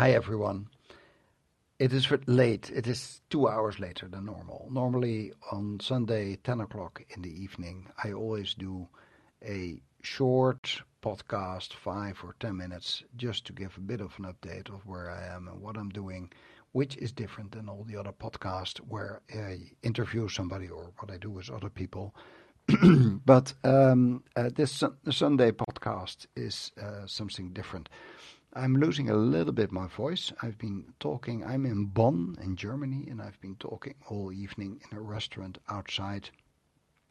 Hi everyone. It is late. It is two hours later than normal. Normally on Sunday, 10 o'clock in the evening, I always do a short podcast, five or 10 minutes, just to give a bit of an update of where I am and what I'm doing, which is different than all the other podcasts where I interview somebody or what I do with other people. but um, uh, this Sunday podcast is uh, something different. I'm losing a little bit my voice. I've been talking, I'm in Bonn in Germany, and I've been talking all evening in a restaurant outside,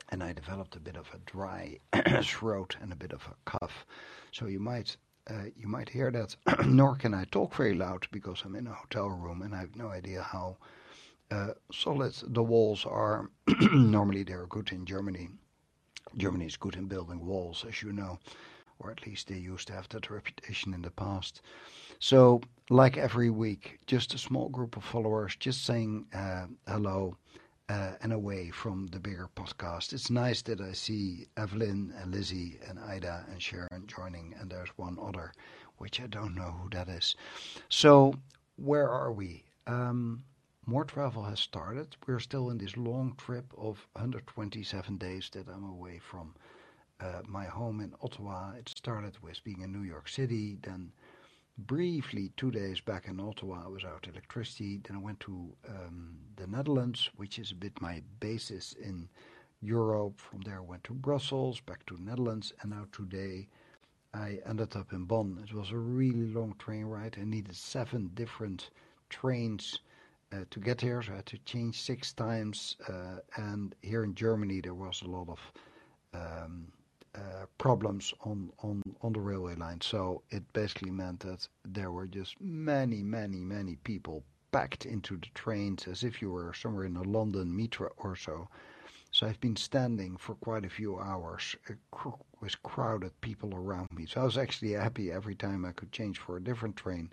and I developed a bit of a dry throat and a bit of a cough. So you might uh, you might hear that, nor can I talk very loud because I'm in a hotel room and I have no idea how uh, solid the walls are. Normally they're good in Germany. Germany is good in building walls, as you know or at least they used to have that reputation in the past. So, like every week, just a small group of followers just saying uh, hello uh, and away from the bigger podcast. It's nice that I see Evelyn and Lizzie and Ida and Sharon joining, and there's one other, which I don't know who that is. So, where are we? Um, more travel has started. We're still in this long trip of 127 days that I'm away from uh, my home in Ottawa. It started with being in New York City, then briefly two days back in Ottawa, I was out electricity. Then I went to um, the Netherlands, which is a bit my basis in Europe. From there, I went to Brussels, back to the Netherlands, and now today I ended up in Bonn. It was a really long train ride. I needed seven different trains. Uh, to get here, so I had to change six times. Uh, and here in Germany, there was a lot of um, uh, problems on, on, on the railway line. So it basically meant that there were just many, many, many people packed into the trains as if you were somewhere in a London metro or so. So I've been standing for quite a few hours uh, with crowded people around me. So I was actually happy every time I could change for a different train.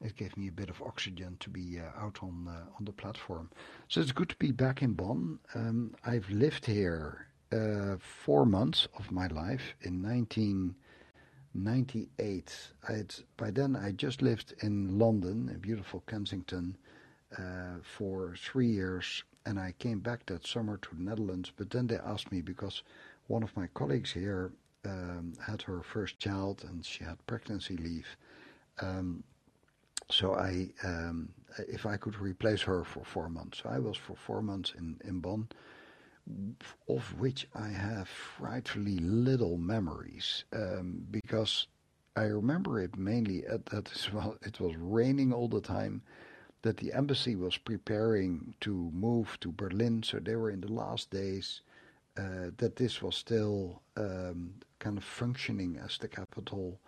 It gave me a bit of oxygen to be uh, out on uh, on the platform. So it's good to be back in Bonn. Um, I've lived here uh, four months of my life in 1998. I'd, by then, I just lived in London, in beautiful Kensington, uh, for three years, and I came back that summer to the Netherlands. But then they asked me because one of my colleagues here um, had her first child and she had pregnancy leave. Um, so I, um, if I could replace her for four months, so I was for four months in in Bonn of which I have frightfully little memories um, because I remember it mainly at that well, it was raining all the time. That the embassy was preparing to move to Berlin, so they were in the last days. Uh, that this was still um, kind of functioning as the capital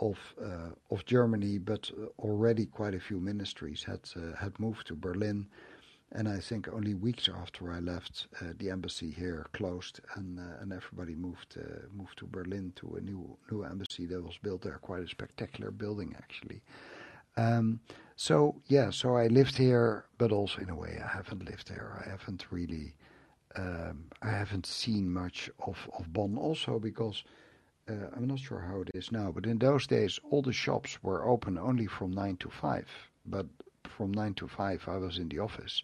of uh, of Germany, but already quite a few ministries had uh, had moved to Berlin and I think only weeks after I left, uh, the embassy here closed, and uh, and everybody moved uh, moved to Berlin to a new new embassy that was built there. Quite a spectacular building, actually. Um, so yeah, so I lived here, but also in a way I haven't lived there. I haven't really, um, I haven't seen much of of Bonn. Also because uh, I'm not sure how it is now, but in those days all the shops were open only from nine to five. But from nine to five, I was in the office.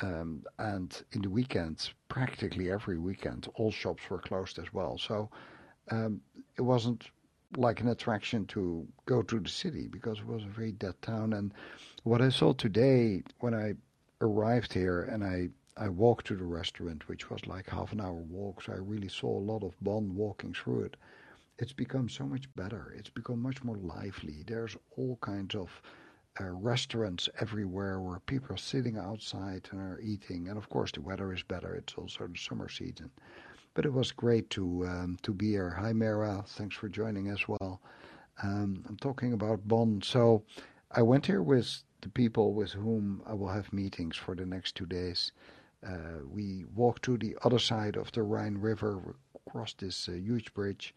Um, and in the weekends, practically every weekend, all shops were closed as well. So um, it wasn't like an attraction to go to the city because it was a very dead town. And what I saw today when I arrived here and I, I walked to the restaurant, which was like half an hour walk, so I really saw a lot of Bonn walking through it. It's become so much better. It's become much more lively. There's all kinds of uh, restaurants everywhere where people are sitting outside and are eating. And of course, the weather is better. It's also the summer season. But it was great to um, to be here. Hi, Mara. Thanks for joining as well. Um, I'm talking about Bonn. So I went here with the people with whom I will have meetings for the next two days. Uh, we walked to the other side of the Rhine River, crossed this uh, huge bridge,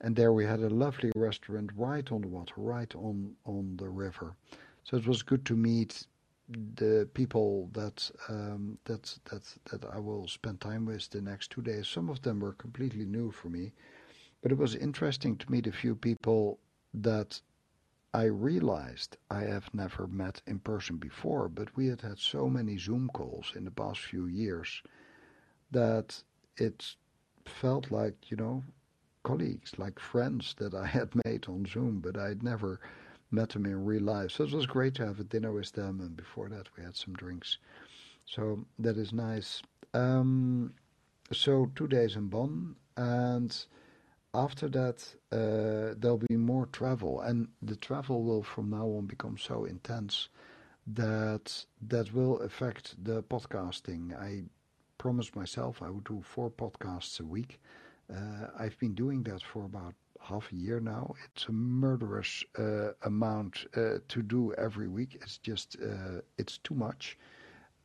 and there we had a lovely restaurant right on the water, right on on the river. So it was good to meet the people that um, that that that I will spend time with the next two days. Some of them were completely new for me, but it was interesting to meet a few people that I realized I have never met in person before, but we had had so many Zoom calls in the past few years that it felt like, you know, colleagues, like friends that I had made on Zoom, but I'd never met them in real life. So it was great to have a dinner with them, and before that we had some drinks. So that is nice. Um, so two days in Bonn, and after that uh, there'll be more travel, and the travel will from now on become so intense that that will affect the podcasting. I promised myself I would do four podcasts a week. Uh, I've been doing that for about half a year now. It's a murderous uh, amount uh, to do every week. It's just uh, it's too much.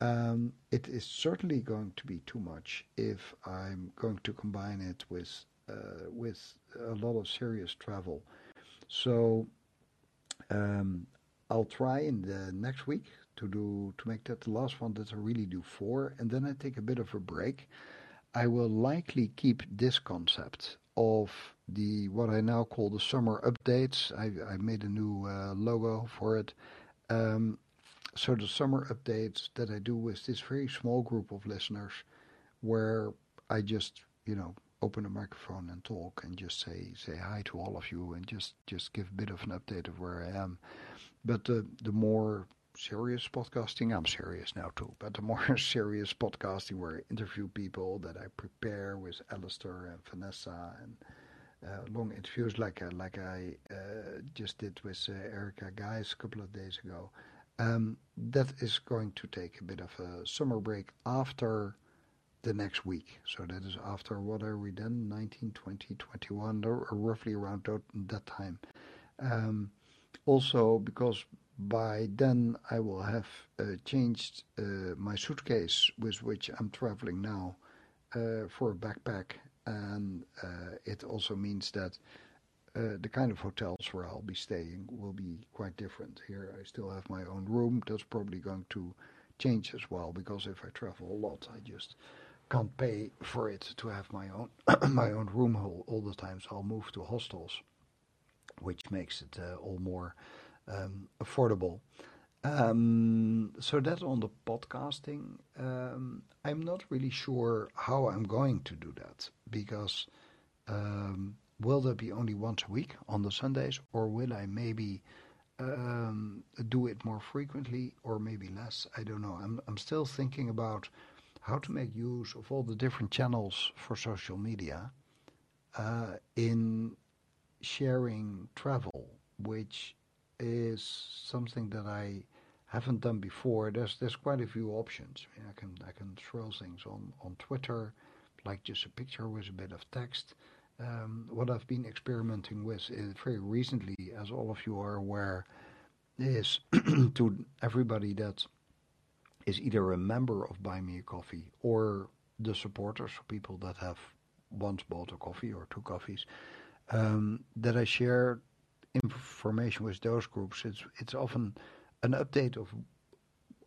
Um, it is certainly going to be too much if I'm going to combine it with uh, with a lot of serious travel. So um, I'll try in the next week to do to make that the last one that I really do four, and then I take a bit of a break. I will likely keep this concept of the what I now call the summer updates. I, I made a new uh, logo for it. Um, so the summer updates that I do with this very small group of listeners, where I just you know open a microphone and talk and just say say hi to all of you and just just give a bit of an update of where I am. But the the more serious podcasting, I'm serious now too. But the more serious podcasting where I interview people that I prepare with Alistair and Vanessa and uh, long interviews like uh, like I uh, just did with uh, Erica Guys a couple of days ago. Um, that is going to take a bit of a summer break after the next week. So that is after what are we then? 19, 20, 21, or roughly around that time. Um, also, because by then I will have uh, changed uh, my suitcase with which I'm traveling now uh, for a backpack, and uh, it also means that uh, the kind of hotels where I'll be staying will be quite different. Here I still have my own room. That's probably going to change as well because if I travel a lot, I just can't pay for it to have my own my own room all, all the time. So I'll move to hostels, which makes it uh, all more affordable. Um, so that on the podcasting, um, I'm not really sure how I'm going to do that because will there be only once a week on the Sundays, or will I maybe do it more frequently, or maybe less? I don't know. I'm I'm still thinking about how to make use of all the different channels for social media uh, in sharing travel, which is something that I haven't done before. There's there's quite a few options. I, mean, I can I can throw things on on Twitter, like just a picture with a bit of text. Um, what I've been experimenting with is very recently, as all of you are aware, is to everybody that is either a member of Buy Me a Coffee or the supporters, people that have once bought a coffee or two coffees, um, that I share information with those groups. It's it's often an update of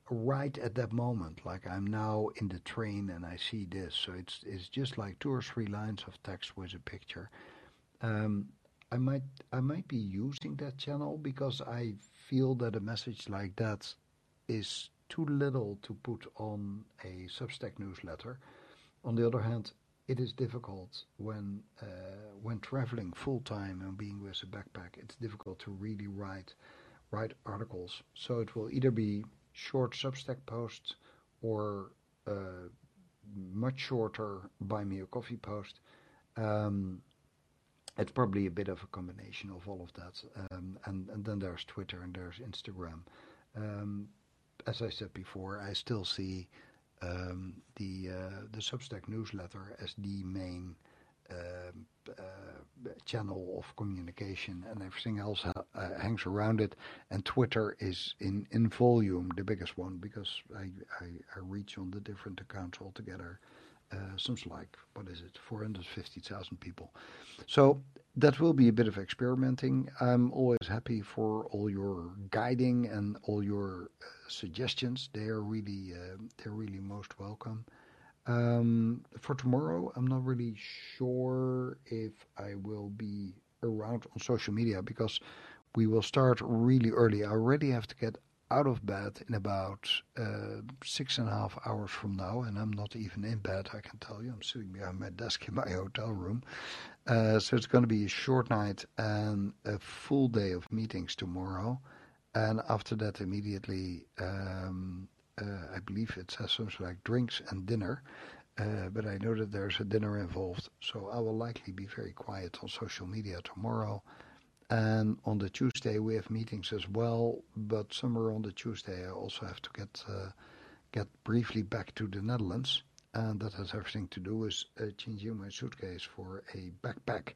right at that moment. Like I'm now in the train and I see this, so it's it's just like two or three lines of text with a picture. Um, I might I might be using that channel because I feel that a message like that is too little to put on a Substack newsletter. On the other hand, it is difficult when uh, when traveling full time and being with a backpack. It's difficult to really write write articles. So it will either be short Substack posts or uh, much shorter buy me a coffee post. Um, it's probably a bit of a combination of all of that. Um, and, and then there's Twitter and there's Instagram. Um, as I said before, I still see um, the uh, the Substack newsletter as the main um, uh, channel of communication, and everything else ha- uh, hangs around it. And Twitter is in, in volume the biggest one because I, I, I reach on the different accounts altogether uh, something like what is it, 450,000 people. So that will be a bit of experimenting. I'm always happy for all your guiding and all your uh, suggestions. They are really uh, they're really most welcome. Um, for tomorrow, I'm not really sure if I will be around on social media because we will start really early. I already have to get out of bed in about uh, six and a half hours from now, and I'm not even in bed, I can tell you. I'm sitting behind my desk in my hotel room. Uh, so it's going to be a short night and a full day of meetings tomorrow. And after that, immediately, um, uh, I believe it says something like drinks and dinner. Uh, but I know that there's a dinner involved, so I will likely be very quiet on social media tomorrow. And on the Tuesday we have meetings as well, but somewhere on the Tuesday I also have to get uh, get briefly back to the Netherlands, and that has everything to do with uh, changing my suitcase for a backpack.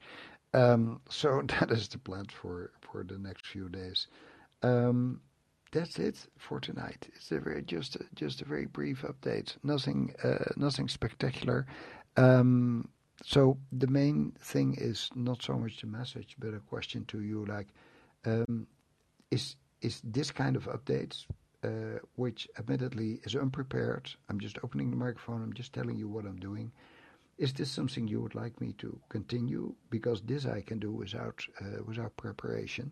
Um, so that is the plan for for the next few days. Um, that's it for tonight. It's a very just a, just a very brief update. Nothing uh, nothing spectacular. Um, so the main thing is not so much the message, but a question to you, like, um, is is this kind of updates, uh, which admittedly is unprepared. I'm just opening the microphone. I'm just telling you what I'm doing. Is this something you would like me to continue? Because this I can do without uh, without preparation.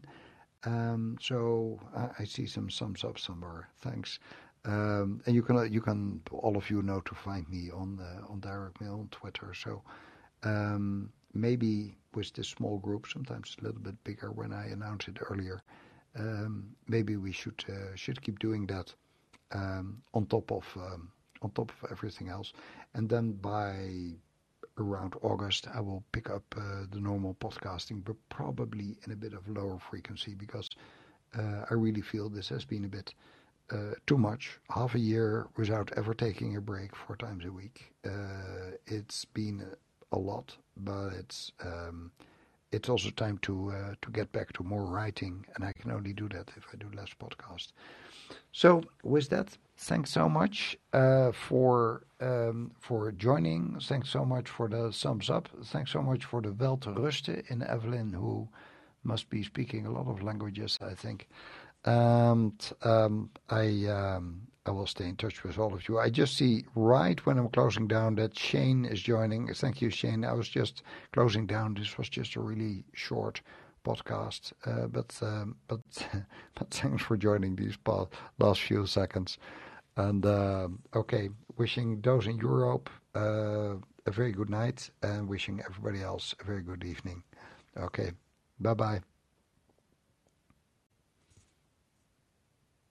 Um, so I, I, see some thumbs up somewhere. Thanks. Um, and you can you can all of you know to find me on uh, on direct mail on Twitter. So um, maybe with this small group, sometimes a little bit bigger when I announced it earlier. Um, maybe we should uh, should keep doing that um, on top of um, on top of everything else, and then by around August I will pick up uh, the normal podcasting, but probably in a bit of lower frequency because uh, I really feel this has been a bit uh, too much. Half a year without ever taking a break, four times a week. Uh, it's been a lot, but it's um, it's also time to uh, to get back to more writing, and I can only do that if I do less podcast. So with that, thanks so much uh, for um, for joining. Thanks so much for the thumbs up. Thanks so much for the wel te rusten in Evelyn, who must be speaking a lot of languages, I think. And um, I um, I will stay in touch with all of you. I just see right when I'm closing down that Shane is joining. Thank you, Shane. I was just closing down. This was just a really short podcast, uh, but um, but but thanks for joining these last few seconds. And uh, okay, wishing those in Europe uh, a very good night, and wishing everybody else a very good evening. Okay, bye bye.